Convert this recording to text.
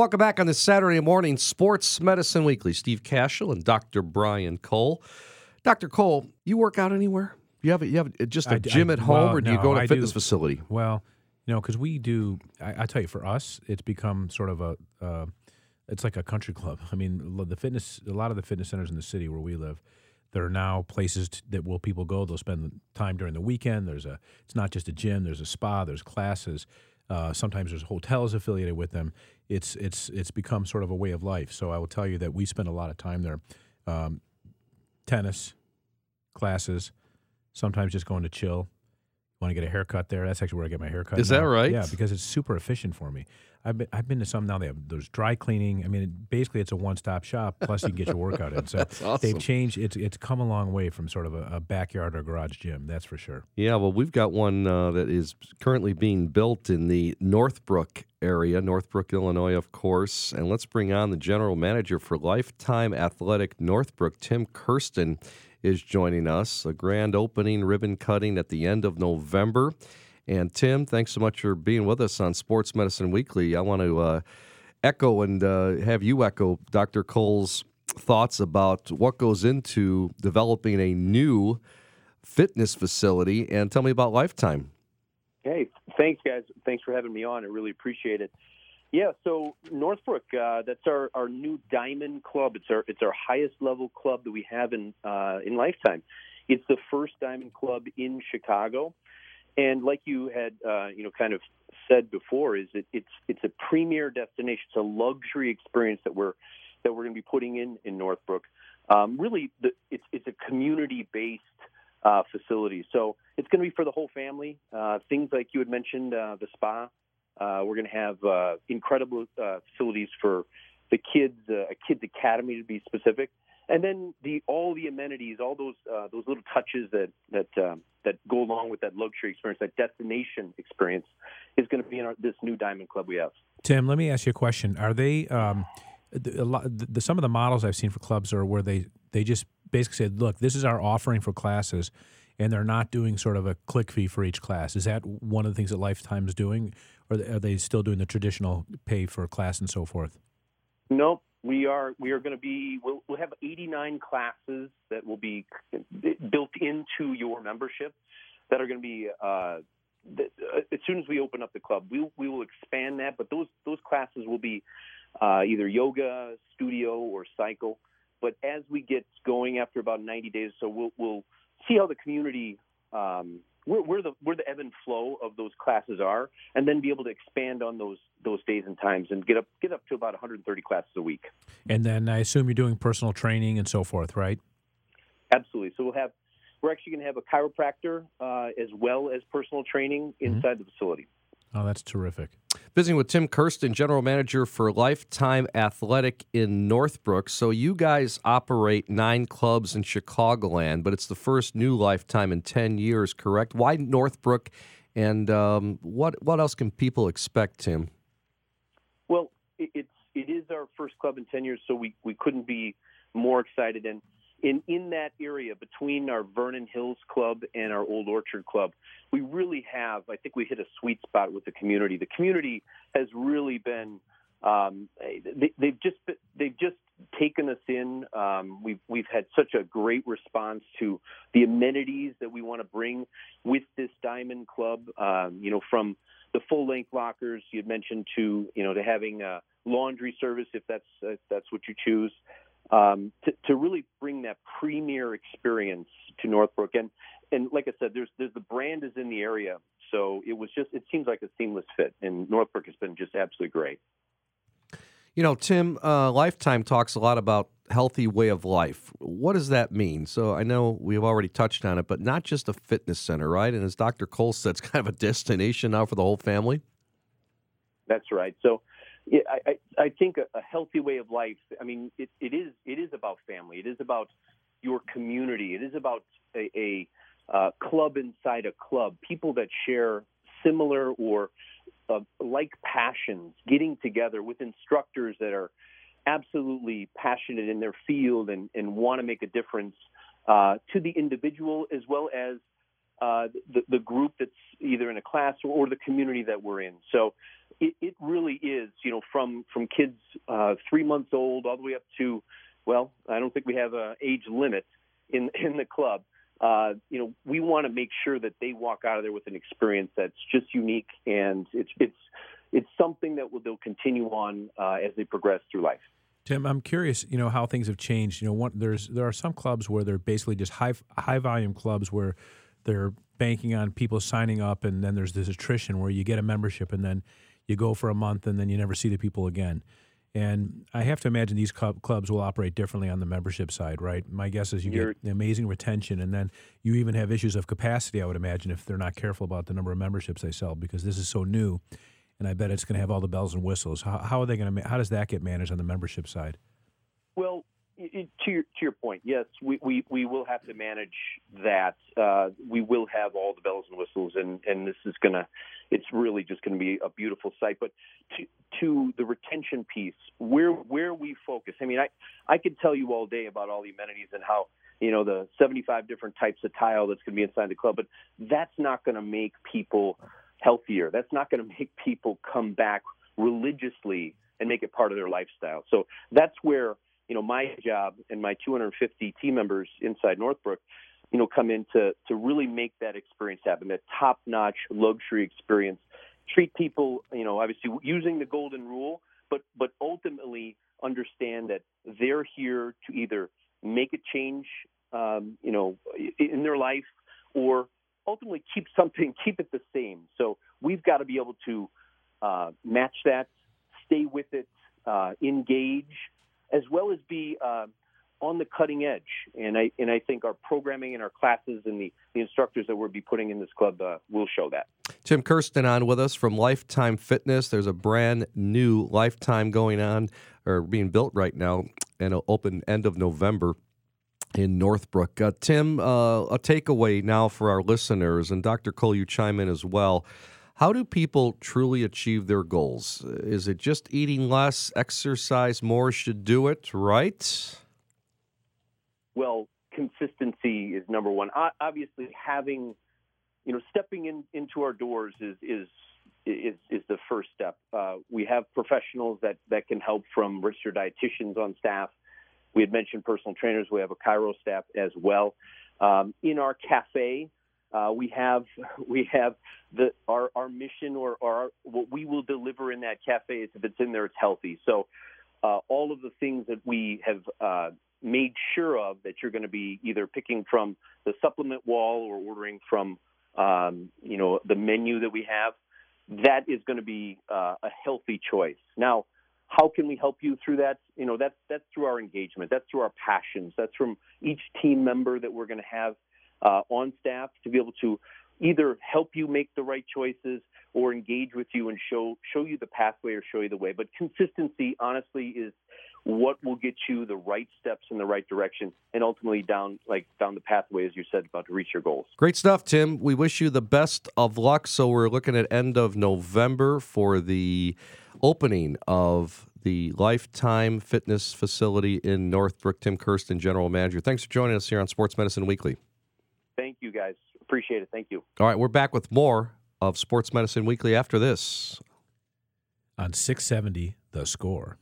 Welcome back on this Saturday morning Sports Medicine Weekly. Steve Cashul and Dr. Brian Cole. Dr. Cole, you work out anywhere? You have a, you have just a I- gym I- at home, well, or do you go to a fitness do- facility? Well, you know, because we do. I, I tell you, for us, it's become sort of a. Uh, it's like a country club. I mean, the fitness. A lot of the fitness centers in the city where we live, there are now places t- that will people go. They'll spend time during the weekend. There's a. It's not just a gym. There's a spa. There's classes. Uh, sometimes there's hotels affiliated with them. It's it's it's become sort of a way of life. So I will tell you that we spend a lot of time there. Um, tennis classes. Sometimes just going to chill. Want to get a haircut there? That's actually where I get my haircut. Is that right? Yeah, because it's super efficient for me. I've been, I've been to some now. They have there's dry cleaning. I mean, it, basically, it's a one stop shop. Plus, you can get your workout in. So awesome. they've changed. It's it's come a long way from sort of a, a backyard or garage gym. That's for sure. Yeah, well, we've got one uh, that is currently being built in the Northbrook area, Northbrook, Illinois, of course. And let's bring on the general manager for Lifetime Athletic Northbrook, Tim Kirsten, is joining us. A grand opening ribbon cutting at the end of November. And Tim, thanks so much for being with us on Sports Medicine Weekly. I want to uh, echo and uh, have you echo Dr. Cole's thoughts about what goes into developing a new fitness facility and tell me about Lifetime. Hey, thanks, guys. Thanks for having me on. I really appreciate it. Yeah, so Northbrook, uh, that's our, our new Diamond Club. It's our it's our highest level club that we have in uh, in Lifetime. It's the first Diamond Club in Chicago, and like you had uh, you know kind of said before, is it, it's it's a premier destination. It's a luxury experience that we're that we're going to be putting in in Northbrook. Um, really, the, it's it's a community based uh, facility. So it's going to be for the whole family. Uh, things like you had mentioned, uh, the spa. Uh, we're going to have uh, incredible uh, facilities for the kids, uh, a kids academy to be specific, and then the all the amenities, all those uh, those little touches that that um, that go along with that luxury experience, that destination experience, is going to be in our, this new Diamond Club we have. Tim, let me ask you a question. Are they um, the, lot, the, some of the models I've seen for clubs are where they they just basically said, "Look, this is our offering for classes," and they're not doing sort of a click fee for each class. Is that one of the things that Lifetime's doing, or are they still doing the traditional pay for class and so forth? No, we are we are going to be we'll, we'll have 89 classes that will be built into your membership that are going to be uh, th- uh, as soon as we open up the club we we will expand that but those those classes will be uh, either yoga studio or cycle but as we get going after about 90 days so we'll we'll see how the community um, where, where the where the ebb and flow of those classes are, and then be able to expand on those those days and times and get up get up to about 130 classes a week. And then I assume you're doing personal training and so forth, right? Absolutely. So we'll have we're actually going to have a chiropractor uh, as well as personal training inside the facility. Oh, that's terrific. Visiting with Tim Kirsten, General Manager for Lifetime Athletic in Northbrook. So, you guys operate nine clubs in Chicagoland, but it's the first new Lifetime in 10 years, correct? Why Northbrook? And um, what, what else can people expect, Tim? Well, it, it's it is our first club in 10 years, so we, we couldn't be more excited. And in in that area between our Vernon Hills Club and our Old Orchard Club, we really have. I think we hit a sweet spot with the community. The community has really been. Um, they, they've just they've just taken us in. Um, we've we've had such a great response to the amenities that we want to bring with this Diamond Club. Um, you know, from the full length lockers you had mentioned to you know to having a laundry service if that's if that's what you choose um, to, to really bring that premier experience to Northbrook. And and like I said, there's there's the brand is in the area, so it was just it seems like a seamless fit. And Northbrook has been just absolutely great. You know, Tim, uh, Lifetime talks a lot about healthy way of life. What does that mean? So I know we've already touched on it, but not just a fitness center, right? And as Dr. Cole said, it's kind of a destination now for the whole family. That's right. So yeah, I, I, think a, a healthy way of life. I mean, it, it is it is about family. It is about your community. It is about a, a uh, club inside a club. People that share similar or uh, like passions, getting together with instructors that are absolutely passionate in their field and, and want to make a difference uh, to the individual as well as uh, the, the group that's either in a class or, or the community that we're in. So it, it really is, you know, from from kids uh, three months old all the way up to, well, I don't think we have a age limit in in the club. Uh, you know, we want to make sure that they walk out of there with an experience that's just unique and it's it's it's something that will, they'll continue on uh, as they progress through life. Tim, I'm curious, you know, how things have changed. You know, one, there's there are some clubs where they're basically just high high volume clubs where they're banking on people signing up, and then there's this attrition where you get a membership and then you go for a month and then you never see the people again. And I have to imagine these club, clubs will operate differently on the membership side, right? My guess is you You're, get amazing retention, and then you even have issues of capacity. I would imagine if they're not careful about the number of memberships they sell, because this is so new, and I bet it's going to have all the bells and whistles. How, how are they going to? How does that get managed on the membership side? Well, to your, to your point, yes, we, we, we will have to manage that. Uh, we will have all the bells and whistles, and, and this is going to, it's really just going to be a beautiful site. But to, to the retention piece, where where we focus, I mean, I, I could tell you all day about all the amenities and how, you know, the 75 different types of tile that's going to be inside the club, but that's not going to make people healthier. That's not going to make people come back religiously and make it part of their lifestyle. So that's where – you know, my job and my 250 team members inside Northbrook, you know, come in to, to really make that experience happen, that top notch luxury experience. Treat people, you know, obviously using the golden rule, but, but ultimately understand that they're here to either make a change, um, you know, in their life or ultimately keep something, keep it the same. So we've got to be able to uh, match that, stay with it, uh, engage, as well as be uh, on the cutting edge. And I and I think our programming and our classes and the, the instructors that we'll be putting in this club uh, will show that. Tim Kirsten on with us from Lifetime Fitness. There's a brand new Lifetime going on or being built right now, and it'll open end of November in Northbrook. Uh, Tim, uh, a takeaway now for our listeners, and Dr. Cole, you chime in as well. How do people truly achieve their goals? Is it just eating less, exercise more should do it, right? Well, consistency is number one. Obviously, having, you know, stepping in, into our doors is is is, is the first step. Uh, we have professionals that that can help from registered dietitians on staff. We had mentioned personal trainers. We have a chiro staff as well. Um, in our cafe, uh, we have we have the our our mission or, or our, what we will deliver in that cafe is if it's in there, it's healthy. So uh, all of the things that we have uh, made sure of that you're going to be either picking from the supplement wall or ordering from um, you know the menu that we have, that is going to be uh, a healthy choice. Now, how can we help you through that? You know, that's that's through our engagement, that's through our passions, that's from each team member that we're going to have uh, on staff to be able to either help you make the right choices or engage with you and show show you the pathway or show you the way. But consistency, honestly, is what will get you the right steps in the right direction and ultimately down like down the pathway as you said about to reach your goals great stuff tim we wish you the best of luck so we're looking at end of november for the opening of the lifetime fitness facility in northbrook tim kirsten general manager thanks for joining us here on sports medicine weekly Thank you, guys. Appreciate it. Thank you. All right, we're back with more of Sports Medicine Weekly after this. On 670, The Score.